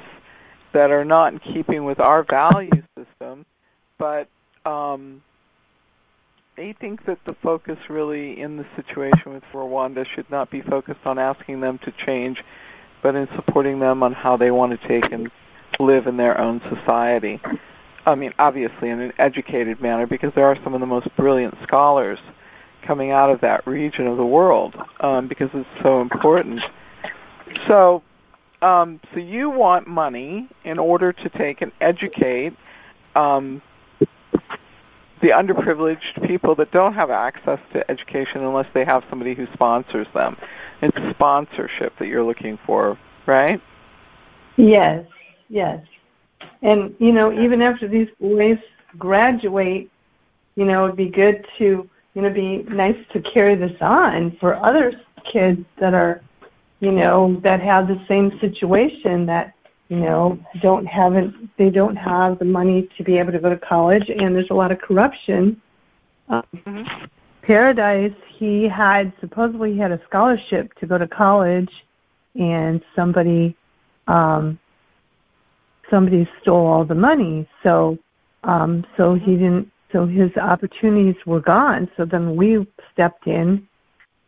that are not in keeping with our value system, but um, they think that the focus really in the situation with Rwanda should not be focused on asking them to change but in supporting them on how they want to take and live in their own society. I mean, obviously in an educated manner, because there are some of the most brilliant scholars coming out of that region of the world, um, because it's so important. So, um, so you want money in order to take and educate um, the underprivileged people that don't have access to education unless they have somebody who sponsors them. It's sponsorship that you're looking for, right? Yes, yes. And you know, even after these boys graduate, you know, it'd be good to, you know, be nice to carry this on for other kids that are, you know, that have the same situation that, you know, don't haven't they don't have the money to be able to go to college and there's a lot of corruption. Um, mm-hmm. Paradise, he had supposedly he had a scholarship to go to college, and somebody um, somebody stole all the money. So um, so he didn't. So his opportunities were gone. So then we stepped in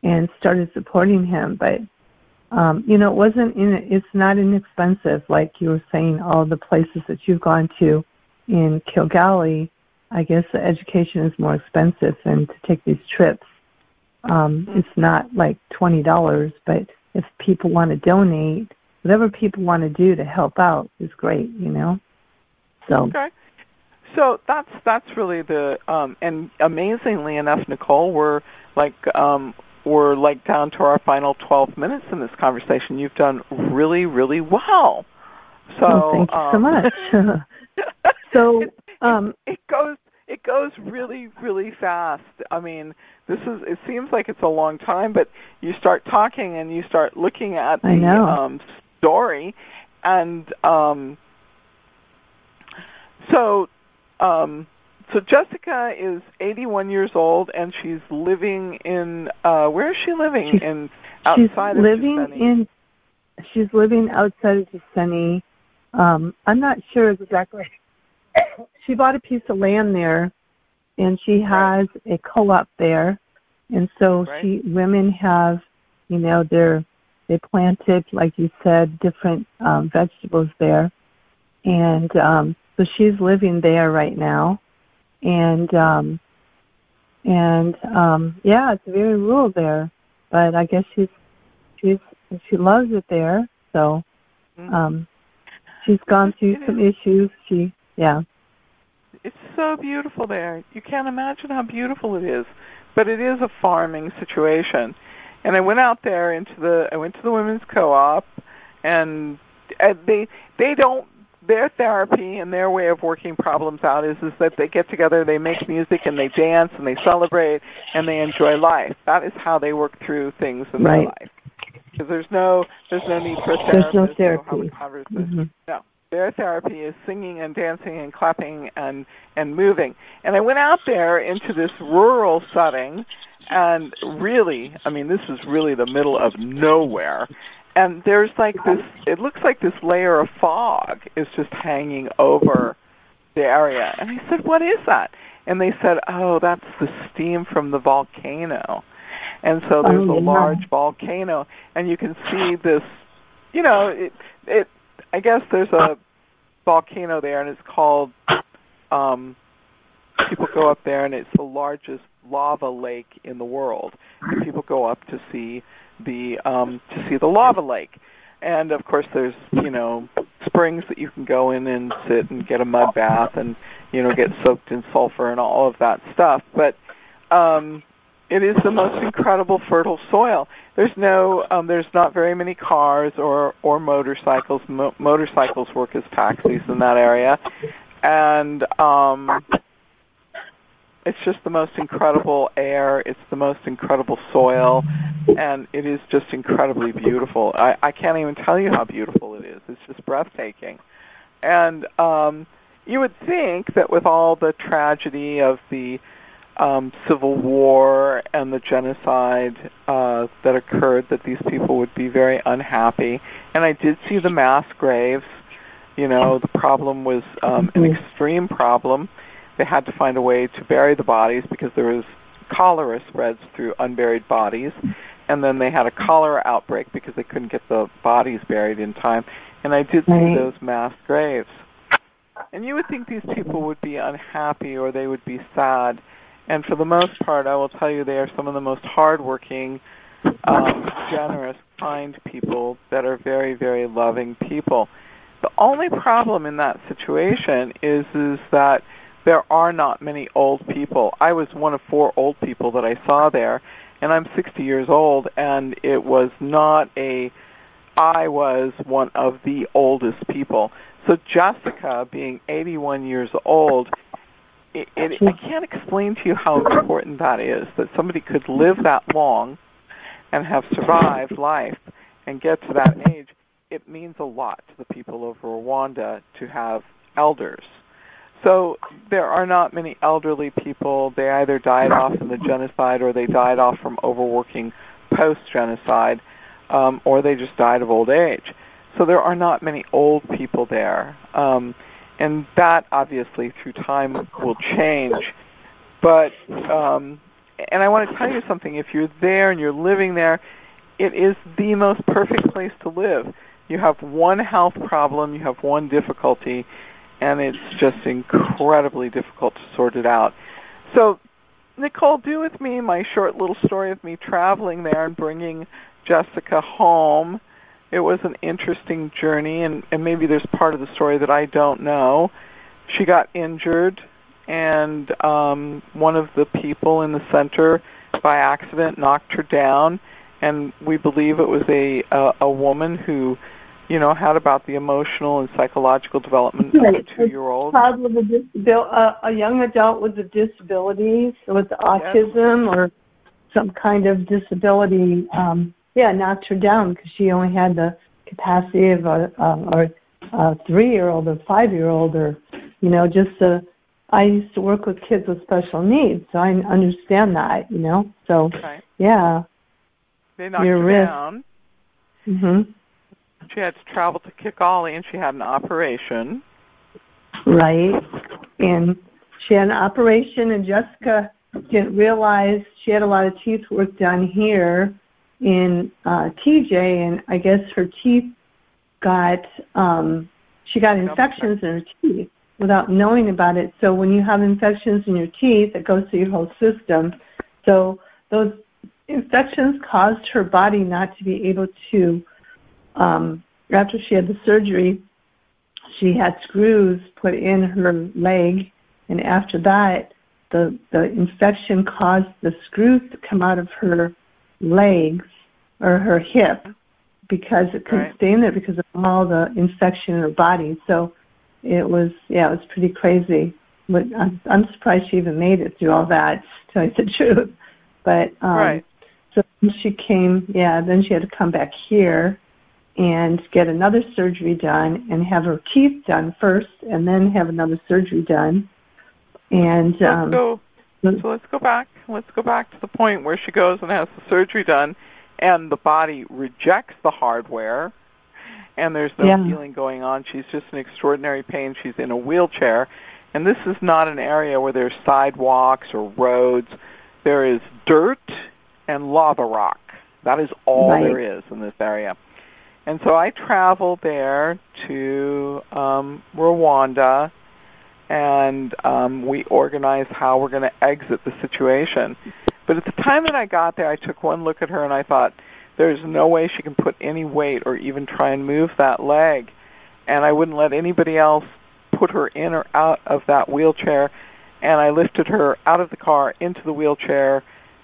and started supporting him. But um, you know, it wasn't. In, it's not inexpensive, like you were saying. All the places that you've gone to in Kigali I guess the education is more expensive and to take these trips. Um. It's not like twenty dollars, but if people want to donate, whatever people want to do to help out is great, you know. So okay. So that's that's really the um, and amazingly enough, Nicole, we're like um, we're like down to our final 12 minutes in this conversation. You've done really, really well. So well, thank you um, so much. so um, *laughs* it, it goes it goes really really fast. I mean, this is it seems like it's a long time, but you start talking and you start looking at the um, story, and um, so um, so Jessica is 81 years old and she's living in uh, where is she living? She's, in outside she's living in she's living outside of Gisenyi. Um, I'm not sure exactly. *coughs* She bought a piece of land there, and she has a co-op there, and so right. she women have, you know, they're they planted like you said different um, vegetables there, and um, so she's living there right now, and um, and um, yeah, it's very rural there, but I guess she's she's she loves it there, so. Mm-hmm. Um, she's gone through some issues. She, yeah. It's so beautiful there. You can't imagine how beautiful it is. But it is a farming situation. And I went out there into the I went to the women's co-op and uh, they they don't their therapy and their way of working problems out is is that they get together, they make music and they dance and they celebrate and they enjoy life. That is how they work through things in right. their life. Because there's no there's no need for a There's no therapy. or have a conversation. Mm-hmm. No Their therapy is singing and dancing and clapping and and moving. And I went out there into this rural setting, and really, I mean, this is really the middle of nowhere. And there's like this. It looks like this layer of fog is just hanging over the area. And I said, "What is that?" And they said, "Oh, that's the steam from the volcano." And so there's Oh, a large volcano, and you can see this. You know, it. It. I guess there's a volcano there, and it's called. Um, people go up there, and it's the largest lava lake in the world. And people go up to see the um, to see the lava lake. And of course, there's you know springs that you can go in and sit and get a mud bath and you know get soaked in sulfur and all of that stuff. But um, it is the most incredible fertile soil. There's no, um, there's not very many cars or or motorcycles. Mo- motorcycles work as taxis in that area, and um, it's just the most incredible air. It's the most incredible soil, and it is just incredibly beautiful. I, I can't even tell you how beautiful it is. It's just breathtaking, and um, you would think that with all the tragedy of the um, civil war and the genocide uh, that occurred, that these people would be very unhappy. And I did see the mass graves. You know, the problem was um, an extreme problem. They had to find a way to bury the bodies because there was cholera spreads through unburied bodies. And then they had a cholera outbreak because they couldn't get the bodies buried in time. And I did see those mass graves. And you would think these people would be unhappy or they would be sad. And for the most part, I will tell you they are some of the most hardworking, um, generous, kind people that are very, very loving people. The only problem in that situation is is that there are not many old people. I was one of four old people that I saw there, and I'm 60 years old, and it was not a. I was one of the oldest people. So Jessica, being 81 years old, it, it, I can't explain to you how important that is. That somebody could live that long and have survived life and get to that age. It means a lot to the people of Rwanda to have elders. So there are not many elderly people. They either died off in the genocide or they died off from overworking post genocide um, or they just died of old age. So there are not many old people there. Um, and that obviously through time will change. But um, and I want to tell you something. If you're there and you're living there, it is the most perfect place to live. You have one health problem, you have one difficulty, and it's just incredibly difficult to sort it out. So, Nicole, do with me my short little story of me traveling there and bringing Jessica home. It was an interesting journey, and, and maybe there's part of the story that I don't know. She got injured, and um, one of the people in the center, by accident, knocked her down, and we believe it was a a, a woman who, you know, had about the emotional and psychological development of a two-year-old. child with a uh, a young adult with a disability, so with autism or some kind of disability, um, yeah, knocked her down because she only had the capacity of a, um, or a three-year-old or five-year-old or, you know, just a. I used to work with kids with special needs, so I understand that, you know. So, Right. yeah. They knocked Your her wrist. down. Mhm. She had to travel to Kigali, and she had an operation. right? And she had an operation, and Jessica didn't realize she had a lot of teeth work done here in uh, TJ, and I guess her teeth got um, she got infections in her teeth without knowing about it. So when you have infections in your teeth, it goes through your whole system. So those infections caused her body not to be able to. Um, after she had the surgery, she had screws put in her leg, and after that, the the infection caused the screws to come out of her legs or her hip because it couldn't Right. stay in there because of all the infection in her body. So it was yeah, it was pretty crazy. But I'm, I'm surprised she even made it through all that. *laughs* To tell you the truth, but um, Right. so she came, yeah, then she had to come back here, and get another surgery done and have her teeth done first and then have another surgery done. And um, so, so let's go back. Let's go back to the point where she goes and has the surgery done, and the body rejects the hardware, and there's no Yeah. healing going on. She's just in extraordinary pain. She's in a wheelchair, and this is not an area where there's sidewalks or roads. There is dirt and lava rock. That is all Right. there is in this area. And so I traveled there to um, Rwanda, and um, we organized how we're going to exit the situation. But at the time that I got there, I took one look at her and I thought, there's no way she can put any weight or even try and move that leg. And I wouldn't let anybody else put her in or out of that wheelchair. And I lifted her out of the car into the wheelchair,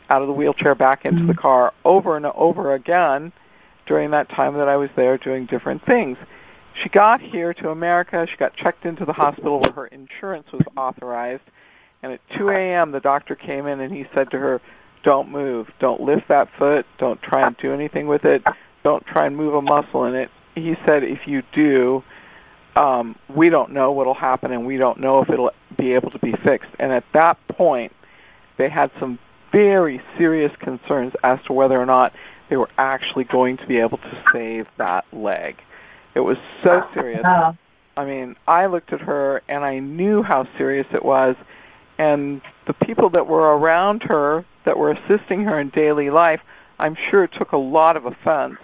out of the wheelchair back into the car over and over again during that time that I was there doing different things. She got here to America. She got checked into the hospital where her insurance was authorized. And at 2 a.m., the doctor came in and he said to her, Don't move. Don't lift that foot. Don't try and do anything with it. Don't try and move a muscle in it. He said, If you do, um, we don't know what will happen and we don't know if it'll be able to be fixed. And at that point, they had some very serious concerns as to whether or not they were actually going to be able to save that leg. It was so serious. Wow. I mean, I looked at her and I knew how serious it was. And the people that were around her, that were assisting her in daily life, I'm sure took a lot of offense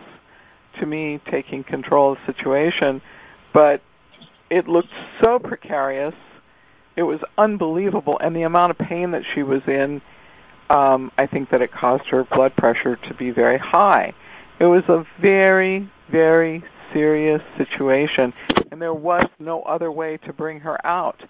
to me taking control of the situation. But it looked so precarious. It was unbelievable. And the amount of pain that she was in, um, I think that it caused her blood pressure to be very high. It was a very, very serious situation, and there was no other way to bring her out.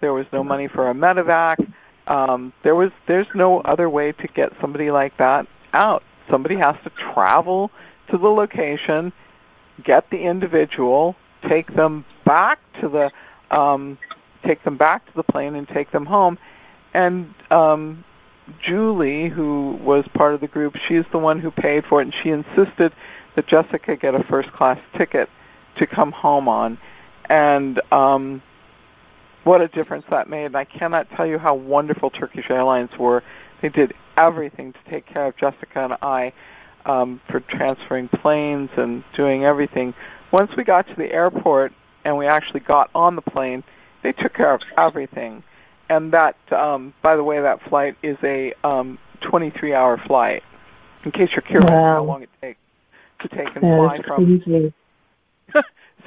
There was no money for a medevac. Um, there was there's no other way to get somebody like that out. Somebody has to travel to the location, get the individual, take them back to the um, take them back to the plane and take them home. And um, Julie, who was part of the group, she's the one who paid for it, and she insisted that Jessica get a first class ticket to come home on. And um, what a difference that made. And I cannot tell you how wonderful Turkish Airlines were. They did everything to take care of Jessica and I um, for transferring planes and doing everything. Once we got to the airport and we actually got on the plane, they took care of everything. And that, um, by the way, that flight is a um, 23-hour flight. In case you're curious Wow. how long it takes to take and That fly from *laughs*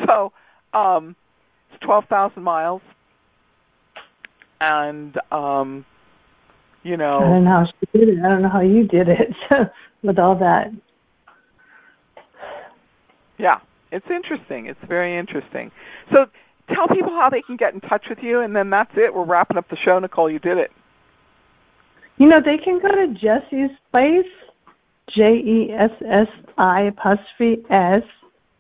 so um it's twelve thousand miles and um you know. I don't know know how she did it. I don't know how you did it *laughs* with all that. yeah it's interesting it's very interesting so tell people how they can get in touch with you and then that's it we're wrapping up the show nicole you did it You know, they can go to Jessi's Place, J E S S I apostrophe S,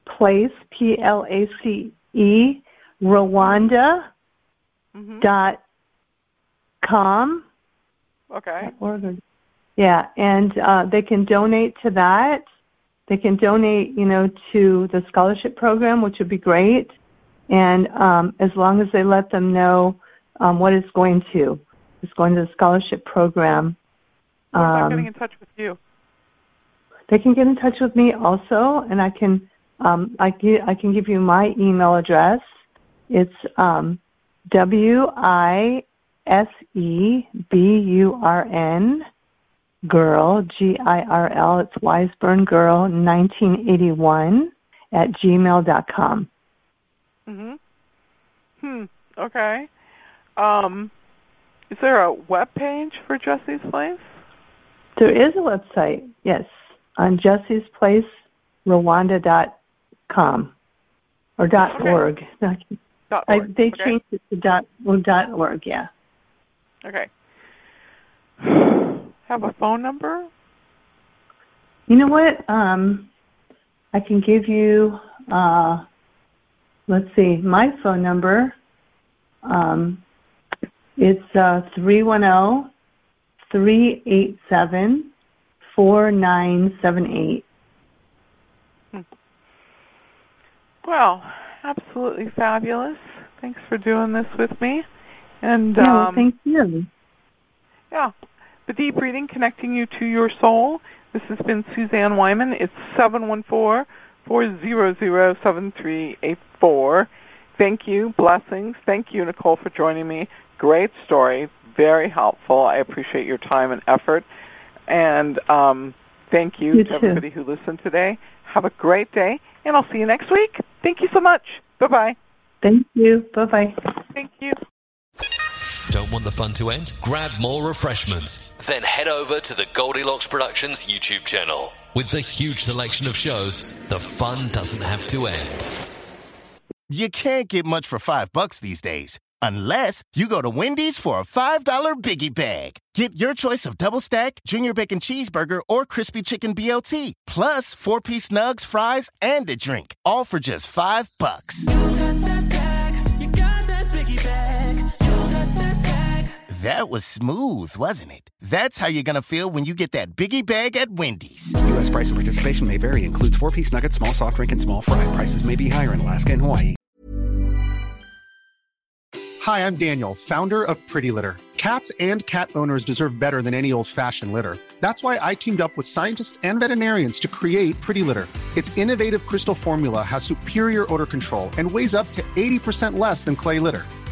Place, P L A C E, Rwanda dot com. okay Yeah, and uh, they can donate to that. They can donate, you know, to the scholarship program, which would be great. And um, as long as they let them know um, what it's going to, it's going to the scholarship program. what about Um, getting in touch with you they can get in touch with me also, and I can um, I, gi- I can give you my email address. It's um, W I S E B U R N girl G I R L. It's Wiseburn Girl 1981 at gmail dot com. Mhm hmm okay um is there a web page for jessi's place There is a website, yes, on Jessi's Place Rwanda dot com or dot Okay. org. Dot I, they okay? changed it to dot well, dot org. Yeah. okay *sighs* have a phone number You know what? Um, I can give you. Uh, let's see, my phone number. Um, it's uh three one zero three eight seven four nine seven eight. Well, absolutely fabulous. Thanks for doing this with me. And no, um, thank you. Yeah. The deep reading connecting you to your soul. This has been Suzanne Wyman. It's seven one four four zero zero seven three eight four. Thank you. Blessings. Thank you, Nicole, for joining me. Great story. Very helpful. I appreciate your time and effort. And um, thank you, You to too. everybody who listened today. Have a great day, and I'll see you next week. Thank you so much. Bye bye. Thank you. Bye bye. Thank you. Don't want the fun to end? Grab more refreshments. Then head over to the Goldilocks Productions YouTube channel. With the huge selection of shows, the fun doesn't have to end. You can't get much for five bucks these days. Unless you go to Wendy's for a $5 biggie bag. Get your choice of double stack, junior bacon cheeseburger, or crispy chicken BLT. Plus four piece nugs, fries, and a drink. All for just five bucks. That was smooth, wasn't it? That's how you're gonna feel when you get that biggie bag at Wendy's. U.S. price and participation may vary. Includes four piece nuggets, small soft drink, and small fry. Prices may be higher in Alaska and Hawaii. Hi, I'm Daniel, founder of Pretty Litter. Cats and cat owners deserve better than any old fashioned litter. That's why I teamed up with scientists and veterinarians to create Pretty Litter. Its innovative crystal formula has superior odor control and weighs up to 80% less than clay litter.